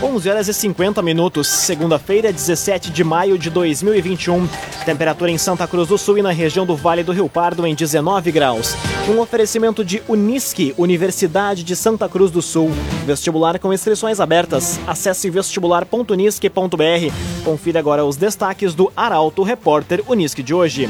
11 horas e 50 minutos, segunda-feira, 17 de maio de 2021. Temperatura em Santa Cruz do Sul e na região do Vale do Rio Pardo em 19 graus. Um oferecimento de Unisque, Universidade de Santa Cruz do Sul. Vestibular com inscrições abertas. Acesse vestibular.unisque.br. Confira agora os destaques do Arauto Repórter Unisque de hoje.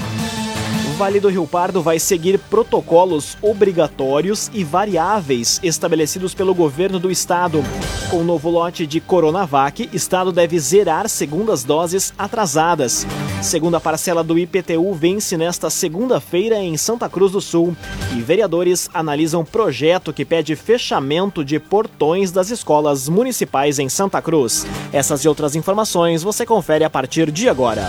Vale do Rio Pardo vai seguir protocolos obrigatórios e variáveis estabelecidos pelo governo do estado. Com o novo lote de Coronavac, estado deve zerar segundas doses atrasadas. Segunda parcela do IPTU vence nesta segunda-feira em Santa Cruz do Sul. E vereadores analisam projeto que pede fechamento de portões das escolas municipais em Santa Cruz. Essas e outras informações você confere a partir de agora.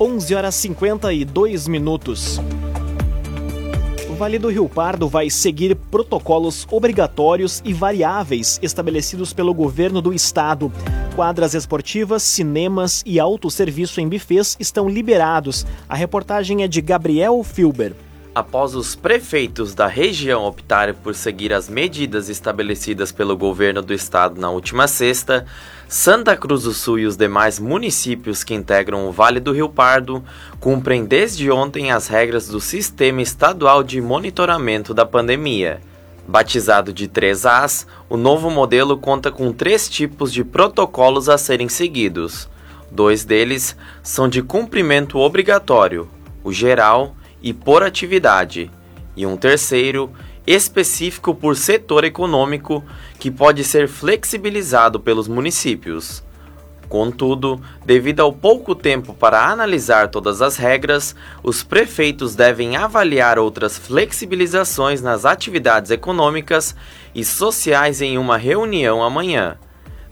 11 horas 52 minutos. O Vale do Rio Pardo vai seguir protocolos obrigatórios e variáveis estabelecidos pelo governo do estado. Quadras esportivas, cinemas e autosserviço em bufês estão liberados. A reportagem é de Gabriel Filber. Após os prefeitos da região optarem por seguir as medidas estabelecidas pelo governo do estado na última sexta, Santa Cruz do Sul e os demais municípios que integram o Vale do Rio Pardo cumprem desde ontem as regras do Sistema Estadual de Monitoramento da Pandemia. Batizado de 3As, o novo modelo conta com três tipos de protocolos a serem seguidos. Dois deles são de cumprimento obrigatório, o geral e por atividade, e um terceiro específico por setor econômico que pode ser flexibilizado pelos municípios. Contudo, devido ao pouco tempo para analisar todas as regras, os prefeitos devem avaliar outras flexibilizações nas atividades econômicas e sociais em uma reunião amanhã.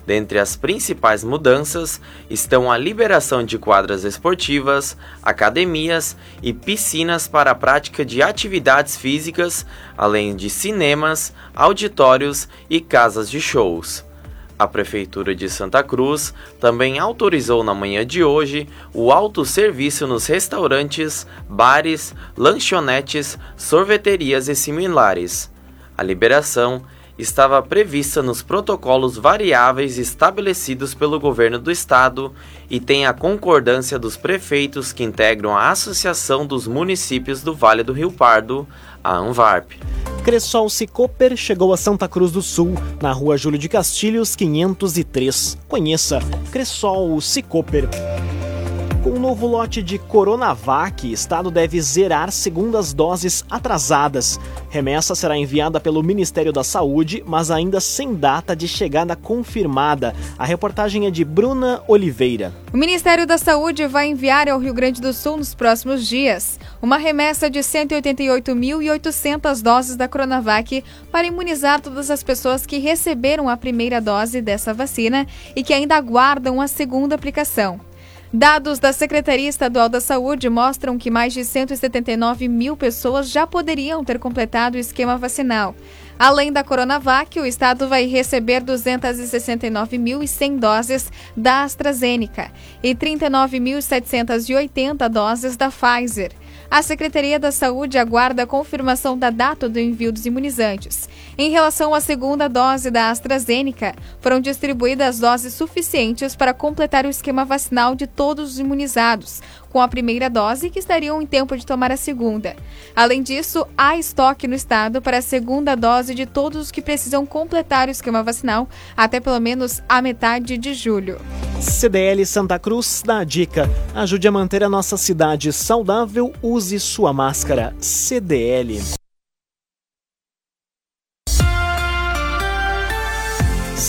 Dentre as principais mudanças estão a liberação de quadras esportivas, academias e piscinas para a prática de atividades físicas, além de cinemas, auditórios e casas de shows. A Prefeitura de Santa Cruz também autorizou na manhã de hoje o autosserviço nos restaurantes, bares, lanchonetes, sorveterias e similares. A liberação estava prevista nos protocolos variáveis estabelecidos pelo governo do estado e tem a concordância dos prefeitos que integram a Associação dos Municípios do Vale do Rio Pardo, a ANVARP. Cressol Cicoper chegou a Santa Cruz do Sul, na rua Júlio de Castilhos, 503. Conheça Cressol Cicoper. Com o novo lote de Coronavac, Estado deve zerar segundas doses atrasadas. Remessa será enviada pelo Ministério da Saúde, mas ainda sem data de chegada confirmada. A reportagem é de Bruna Oliveira. O Ministério da Saúde vai enviar ao Rio Grande do Sul nos próximos dias uma remessa de 188.800 doses da Coronavac para imunizar todas as pessoas que receberam a primeira dose dessa vacina e que ainda aguardam a segunda aplicação. Dados da Secretaria Estadual da Saúde mostram que mais de 179 mil pessoas já poderiam ter completado o esquema vacinal. Além da Coronavac, o estado vai receber 269.100 doses da AstraZeneca e 39.780 doses da Pfizer. A Secretaria da Saúde aguarda a confirmação da data do envio dos imunizantes. Em relação à segunda dose da AstraZeneca, foram distribuídas doses suficientes para completar o esquema vacinal de todos os imunizados, com a primeira dose que estariam em tempo de tomar a segunda. Além disso, há estoque no estado para a segunda dose de todos os que precisam completar o esquema vacinal até pelo menos a metade de julho. CDL Santa Cruz dá a dica: ajude a manter a nossa cidade saudável, use sua máscara. CDL.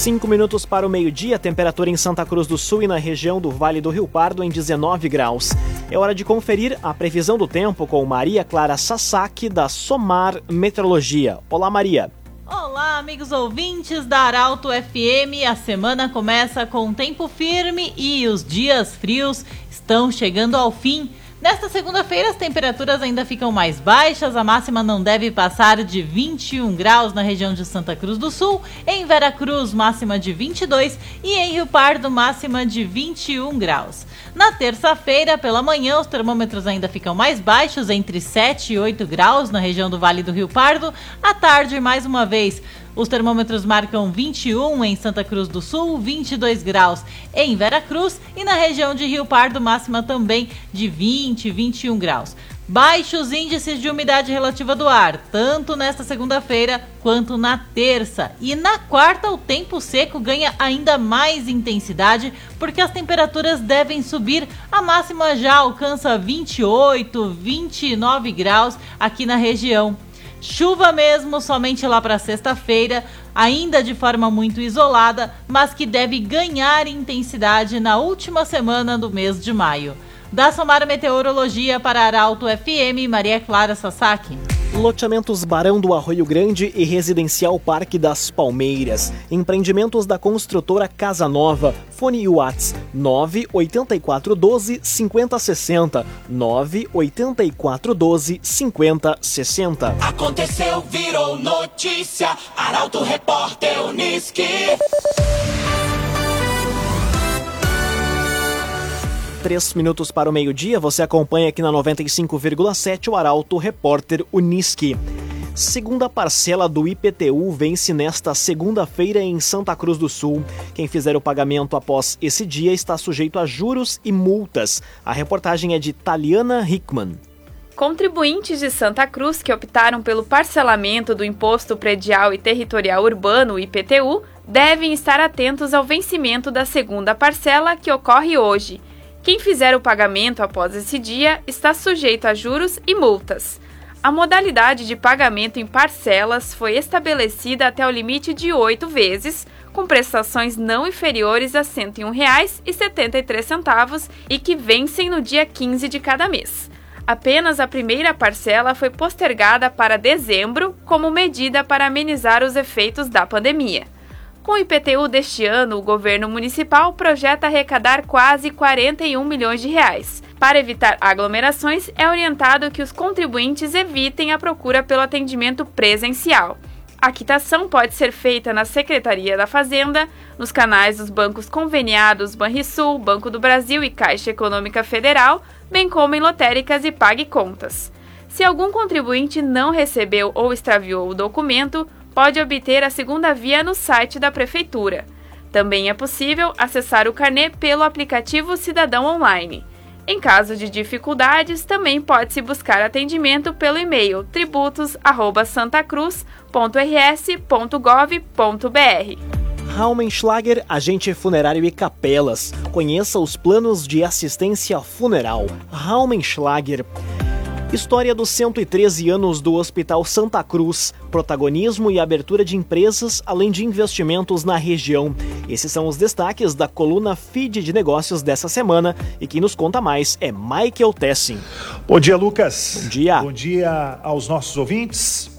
Cinco minutos para o meio-dia, temperatura em Santa Cruz do Sul e na região do Vale do Rio Pardo em 19 graus. É hora de conferir a previsão do tempo com Maria Clara Sasaki, da Somar Meteorologia. Olá, Maria. Olá, amigos ouvintes da Arauto FM. A semana começa com tempo firme e os dias frios estão chegando ao fim. Nesta segunda-feira, as temperaturas ainda ficam mais baixas. A máxima não deve passar de 21 graus na região de Santa Cruz do Sul. Em Veracruz, máxima de 22 e em Rio Pardo, máxima de 21 graus. Na terça-feira, pela manhã, os termômetros ainda ficam mais baixos, entre 7 e 8 graus na região do Vale do Rio Pardo. À tarde, mais uma vez, os termômetros marcam 21 em Santa Cruz do Sul, 22 graus em Veracruz e na região de Rio Pardo, máxima também de 20, 21 graus. Baixos índices de umidade relativa do ar, tanto nesta segunda-feira quanto na terça. E na quarta, o tempo seco ganha ainda mais intensidade, porque as temperaturas devem subir. A máxima já alcança 28, 29 graus aqui na região. Chuva mesmo somente lá para sexta-feira, ainda de forma muito isolada, mas que deve ganhar intensidade na última semana do mês de maio. Da Somar Meteorologia para Arauto FM, Maria Clara Sasaki. Loteamentos Barão do Arroio Grande e Residencial Parque das Palmeiras. Empreendimentos da construtora Casa Nova. Fone Whats 98412 5060. 98412 5060. Aconteceu, virou notícia. Arauto Repórter Uniski. Três minutos para o meio-dia, você acompanha aqui na 95,7 o Arauto Repórter Uniski. Segunda parcela do IPTU vence nesta segunda-feira em Santa Cruz do Sul. Quem fizer o pagamento após esse dia está sujeito a juros e multas. A reportagem é de Taliana Hickman. Contribuintes de Santa Cruz que optaram pelo parcelamento do Imposto Predial e Territorial Urbano, IPTU, devem estar atentos ao vencimento da segunda parcela que ocorre hoje. Quem fizer o pagamento após esse dia está sujeito a juros e multas. A modalidade de pagamento em parcelas foi estabelecida até o limite de oito vezes, com prestações não inferiores a R$ 101,73 e que vencem no dia 15 de cada mês. Apenas a primeira parcela foi postergada para dezembro como medida para amenizar os efeitos da pandemia. Com o IPTU deste ano, o governo municipal projeta arrecadar quase 41 milhões de reais. Para evitar aglomerações, é orientado que os contribuintes evitem a procura pelo atendimento presencial. A quitação pode ser feita na Secretaria da Fazenda, nos canais dos bancos conveniados Banrisul, Banco do Brasil e Caixa Econômica Federal, bem como em lotéricas e pague contas. Se algum contribuinte não recebeu ou extraviou o documento, pode obter a segunda via no site da Prefeitura. Também é possível acessar o carnê pelo aplicativo Cidadão Online. Em caso de dificuldades, também pode-se buscar atendimento pelo e-mail tributos@santacruz.rs.gov.br. Raumenschlager, agente funerário e capelas. Conheça os planos de assistência funeral. Raumenschlager. História dos 113 anos do Hospital Santa Cruz, protagonismo e abertura de empresas, além de investimentos na região. Esses são os destaques da coluna Feed de Negócios dessa semana e quem nos conta mais é Michael Tessin. Bom dia, Lucas. Bom dia. Bom dia aos nossos ouvintes.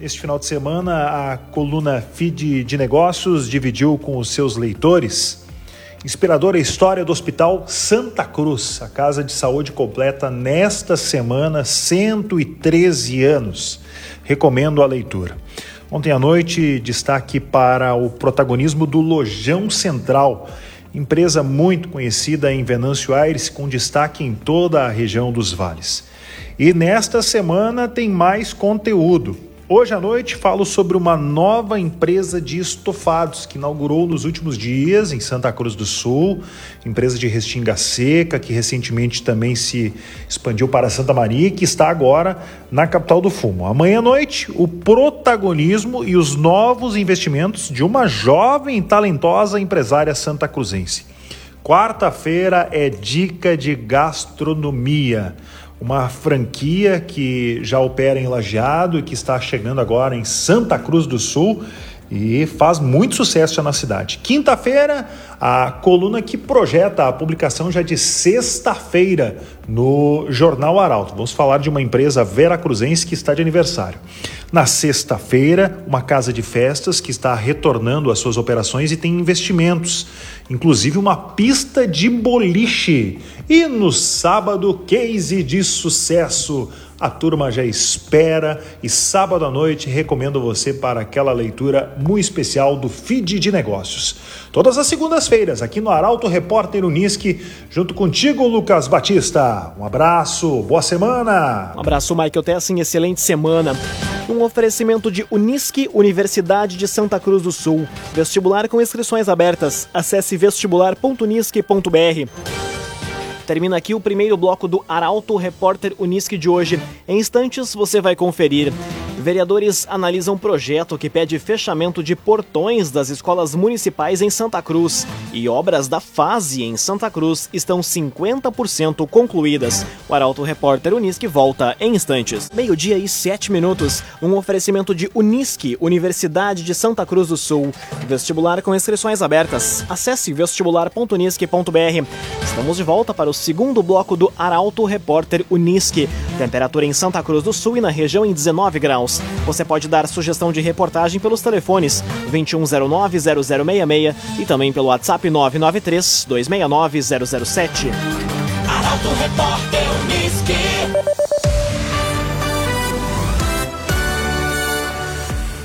Este final de semana, a coluna Feed de Negócios dividiu com os seus leitores Inspiradora história do Hospital Santa Cruz. A casa de saúde completa nesta semana 113 anos. Recomendo a leitura. Ontem à noite, destaque para o protagonismo do Lojão Central, empresa muito conhecida em Venâncio Aires, com destaque em toda a região dos vales. E nesta semana tem mais conteúdo. Hoje à noite falo sobre uma nova empresa de estofados que inaugurou nos últimos dias em Santa Cruz do Sul, empresa de Restinga Seca, que recentemente também se expandiu para Santa Maria e que está agora na capital do fumo. Amanhã à noite, o protagonismo e os novos investimentos de uma jovem e talentosa empresária santa cruzense. Quarta-feira é dica de gastronomia uma franquia que já opera em Lajeado e que está chegando agora em Santa Cruz do Sul e faz muito sucesso já na cidade. Quinta-feira, a coluna que projeta a publicação já de sexta-feira no Jornal Arauto. Vamos falar de uma empresa veracruzense que está de aniversário. Na sexta-feira, uma casa de festas que está retornando às suas operações e tem investimentos, inclusive uma pista de boliche. E no sábado, case de sucesso a turma já espera e sábado à noite recomendo você para aquela leitura muito especial do Feed de Negócios. Todas as segundas-feiras, aqui no Arauto Repórter Unisque, junto contigo, Lucas Batista. Um abraço, boa semana. Um abraço, Michael Tessin, excelente semana. Um oferecimento de Unisque, Universidade de Santa Cruz do Sul. Vestibular com inscrições abertas. Acesse vestibular.unisque.br. Termina aqui o primeiro bloco do Arauto Repórter Unisque de hoje. Em instantes você vai conferir. Vereadores analisam projeto que pede fechamento de portões das escolas municipais em Santa Cruz. E obras da fase em Santa Cruz estão 50% concluídas. O Arauto Repórter Unisque volta em instantes. Meio-dia e sete minutos. Um oferecimento de Unisque, Universidade de Santa Cruz do Sul. Vestibular com inscrições abertas. Acesse vestibular.unisque.br. Estamos de volta para o segundo bloco do Arauto Repórter Unisque. Temperatura em Santa Cruz do Sul e na região em 19 graus. Você pode dar sugestão de reportagem pelos telefones 2109-0066 e também pelo WhatsApp 993-269-007. Arauto Repórter Unisque.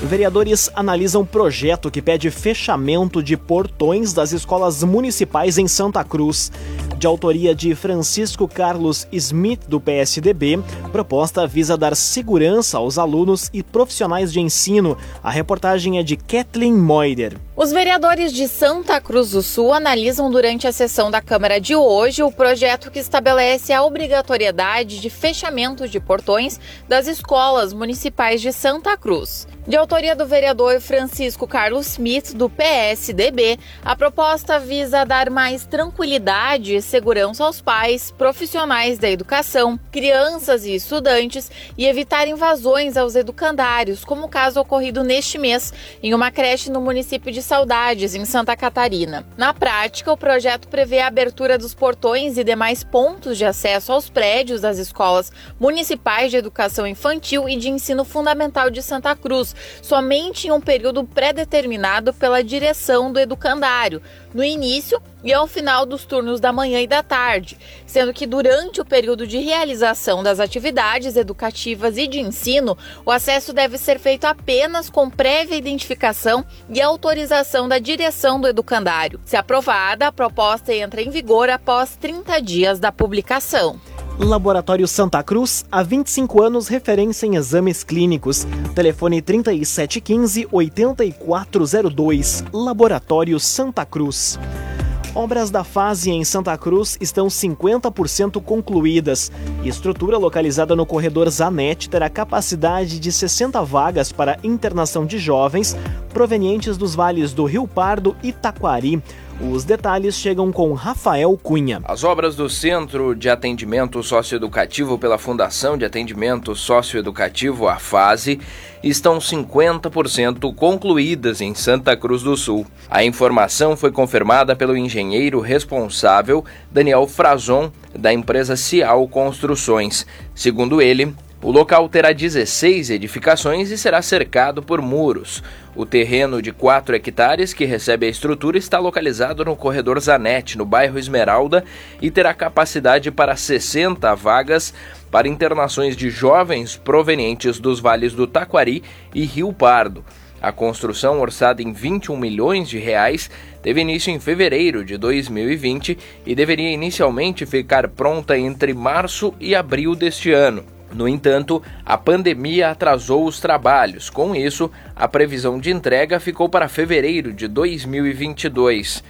Vereadores analisam projeto que pede fechamento de portões das escolas municipais em Santa Cruz de autoria de Francisco Carlos Smith, do PSDB. Proposta visa dar segurança aos alunos e profissionais de ensino. A reportagem é de Kathleen Moider. Os vereadores de Santa Cruz do Sul analisam durante a sessão da Câmara de hoje o projeto que estabelece a obrigatoriedade de fechamento de portões das escolas municipais de Santa Cruz. De autoria do vereador Francisco Carlos Smith, do PSDB, a proposta visa dar mais tranquilidade e segurança aos pais, profissionais da educação, crianças e estudantes e evitar invasões aos educandários, como o caso ocorrido neste mês em uma creche no município de Saudades, em Santa Catarina. Na prática, o projeto prevê a abertura dos portões e demais pontos de acesso aos prédios das escolas municipais de educação infantil e de ensino fundamental de Santa Cruz, somente em um período pré-determinado pela direção do educandário, no início e ao final dos turnos da manhã e da tarde, sendo que durante o período de realização das atividades educativas e de ensino, o acesso deve ser feito apenas com prévia identificação e autorização da direção do educandário. Se aprovada, a proposta entra em vigor após 30 dias da publicação. Laboratório Santa Cruz, há 25 anos referência em exames clínicos. Telefone 3715-8402. Laboratório Santa Cruz. Obras da fase em Santa Cruz estão 50% concluídas. Estrutura localizada no corredor Zanetti terá capacidade de 60 vagas para internação de jovens provenientes dos vales do Rio Pardo e Taquari. Os detalhes chegam com Rafael Cunha. As obras do Centro de Atendimento Socioeducativo pela Fundação de Atendimento Socioeducativo, a FASE, estão 50% concluídas em Santa Cruz do Sul. A informação foi confirmada pelo engenheiro responsável, Daniel Frazon, da empresa Cial Construções. Segundo ele, o local terá 16 edificações e será cercado por muros. O terreno de 4 hectares que recebe a estrutura está localizado no corredor Zanetti, no bairro Esmeralda, e terá capacidade para 60 vagas para internações de jovens provenientes dos vales do Taquari e Rio Pardo. A construção, orçada em 21 milhões de reais, teve início em fevereiro de 2020 e deveria inicialmente ficar pronta entre março e abril deste ano. No entanto, a pandemia atrasou os trabalhos. Com isso, a previsão de entrega ficou para fevereiro de 2022.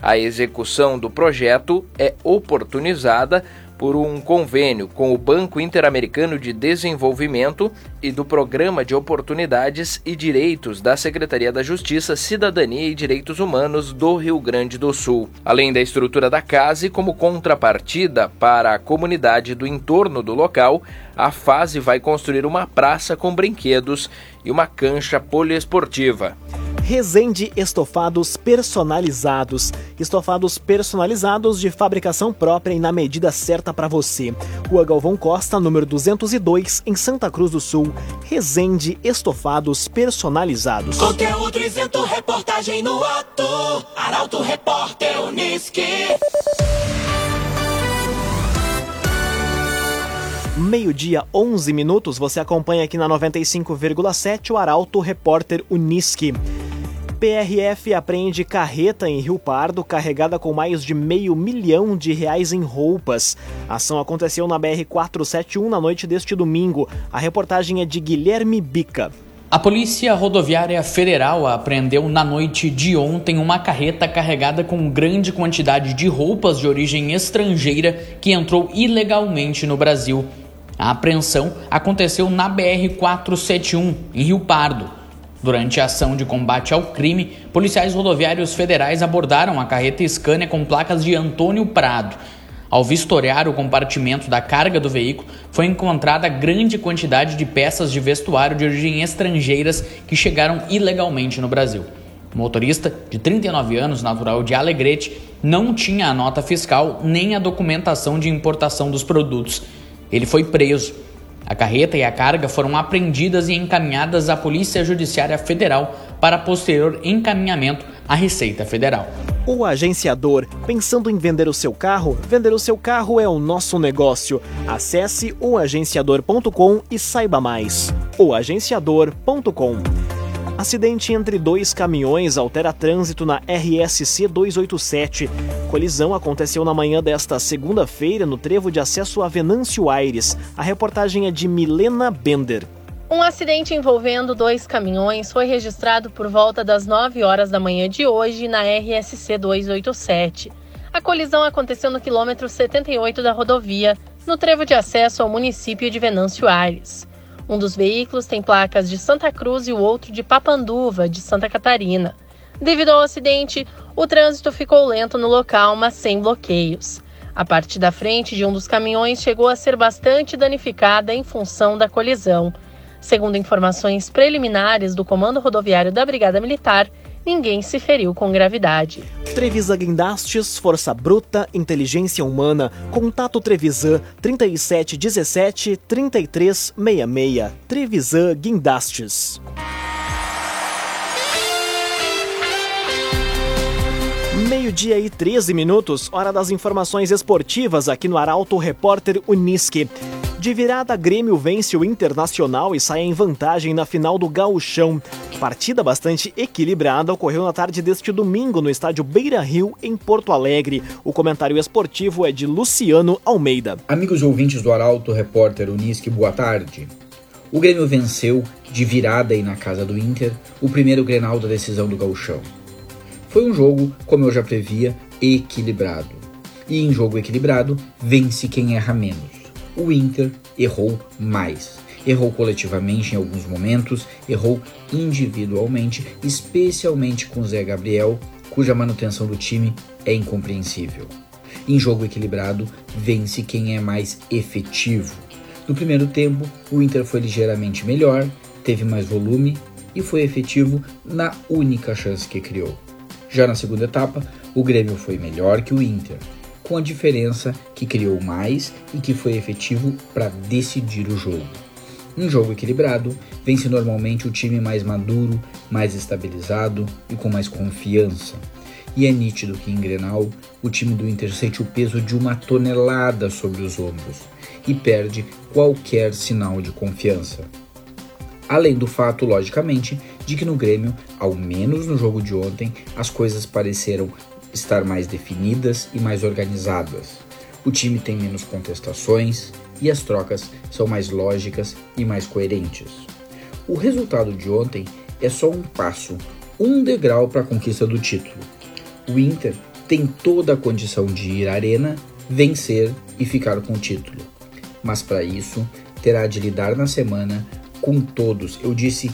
A execução do projeto é oportunizada por um convênio com o Banco Interamericano de Desenvolvimento e do Programa de Oportunidades e Direitos da Secretaria da Justiça, Cidadania e Direitos Humanos do Rio Grande do Sul. Além da estrutura da casa e como contrapartida para a comunidade do entorno do local, a fase vai construir uma praça com brinquedos e uma cancha poliesportiva. Resende Estofados Personalizados. Estofados personalizados de fabricação própria e na medida certa para você. Rua Galvão Costa, número 202, em Santa Cruz do Sul. Resende Estofados Personalizados. Conteúdo isento, reportagem no ato. Arauto Repórter Uniski. Meio-dia, 11 minutos, você acompanha aqui na 95,7 o Arauto Repórter Uniski. PRF apreende carreta em Rio Pardo carregada com mais de meio milhão de reais em roupas. A ação aconteceu na BR-471 na noite deste domingo. A reportagem é de Guilherme Bica. A Polícia Rodoviária Federal apreendeu na noite de ontem uma carreta carregada com grande quantidade de roupas de origem estrangeira que entrou ilegalmente no Brasil. A apreensão aconteceu na BR-471, em Rio Pardo. Durante a ação de combate ao crime, policiais rodoviários federais abordaram a carreta Scania com placas de Antônio Prado. Ao vistoriar o compartimento da carga do veículo, foi encontrada grande quantidade de peças de vestuário de origem estrangeiras que chegaram ilegalmente no Brasil. O motorista, de 39 anos, natural de Alegrete, não tinha a nota fiscal nem a documentação de importação dos produtos. Ele foi preso. A carreta e a carga foram apreendidas e encaminhadas à Polícia Judiciária Federal para posterior encaminhamento à Receita Federal. O agenciador, pensando em vender o seu carro? Vender o seu carro é o nosso negócio. Acesse oagenciador.com e saiba mais. oagenciador.com Acidente entre dois caminhões altera trânsito na RSC 287. Colisão aconteceu na manhã desta segunda-feira no trevo de acesso a Venâncio Aires. A reportagem é de Milena Bender. Um acidente envolvendo dois caminhões foi registrado por volta das 9 horas da manhã de hoje na RSC 287. A colisão aconteceu no quilômetro 78 da rodovia, no trevo de acesso ao município de Venâncio Aires. Um dos veículos tem placas de Santa Cruz e o outro de Papanduva, de Santa Catarina. Devido ao acidente, o trânsito ficou lento no local, mas sem bloqueios. A parte da frente de um dos caminhões chegou a ser bastante danificada em função da colisão. Segundo informações preliminares do Comando Rodoviário da Brigada Militar, ninguém se feriu com gravidade. Trevisan Guindastes, Força Bruta, Inteligência Humana, Contato Trevisan 3717 3366. Trevisan Guindastes. Meio-dia e 13 minutos, hora das informações esportivas aqui no Arauto Repórter Uniski. De virada, Grêmio vence o Internacional e sai em vantagem na final do Gauchão. Partida bastante equilibrada ocorreu na tarde deste domingo no estádio Beira Rio, em Porto Alegre. O comentário esportivo é de Luciano Almeida. Amigos ouvintes do Arauto Repórter Unisque, boa tarde. O Grêmio venceu de virada aí na casa do Inter o primeiro Grenal da decisão do Gauchão. Foi um jogo, como eu já previa, equilibrado. E em jogo equilibrado, vence quem erra menos o Inter errou mais. Errou coletivamente em alguns momentos, errou individualmente, especialmente com Zé Gabriel, cuja manutenção do time é incompreensível. Em jogo equilibrado, vence quem é mais efetivo. No primeiro tempo, o Inter foi ligeiramente melhor, teve mais volume e foi efetivo na única chance que criou. Já na segunda etapa, o Grêmio foi melhor que o Inter, com a diferença que criou mais e que foi efetivo para decidir o jogo. Um jogo equilibrado vence normalmente o time mais maduro, mais estabilizado e com mais confiança. E é nítido que em Grenal o time do Inter sente o peso de uma tonelada sobre os ombros e perde qualquer sinal de confiança. Além do fato, logicamente, de que no Grêmio, ao menos no jogo de ontem, as coisas pareceram estar mais definidas e mais organizadas. O time tem menos contestações e as trocas são mais lógicas e mais coerentes. O resultado de ontem é só um passo, um degrau para a conquista do título. O Inter tem toda a condição de ir à arena, vencer e ficar com o título. Mas para isso, terá de lidar na semana com todos, eu disse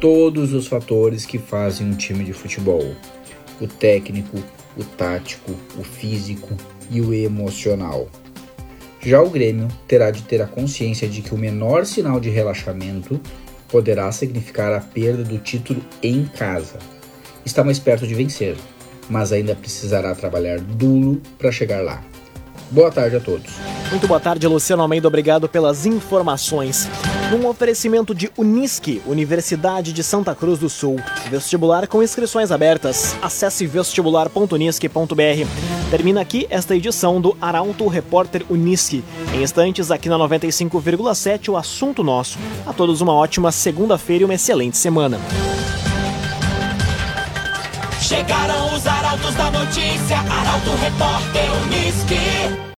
todos os fatores que fazem um time de futebol: o técnico, o tático, o físico e o emocional. Já o Grêmio terá de ter a consciência de que o menor sinal de relaxamento poderá significar a perda do título em casa. está mais perto de vencer, mas ainda precisará trabalhar duro para chegar lá. Boa tarde a todos. Muito boa tarde, Luciano Almeida. Obrigado pelas informações. Num oferecimento de Unisque, Universidade de Santa Cruz do Sul. Vestibular com inscrições abertas. Acesse vestibular.unisque.br. Termina aqui esta edição do Arauto Repórter Unisque. Em instantes, aqui na 95,7, o assunto nosso. A todos uma ótima segunda-feira e uma excelente semana. Chegaram os arautos da notícia, Arauto Repórter Unisque.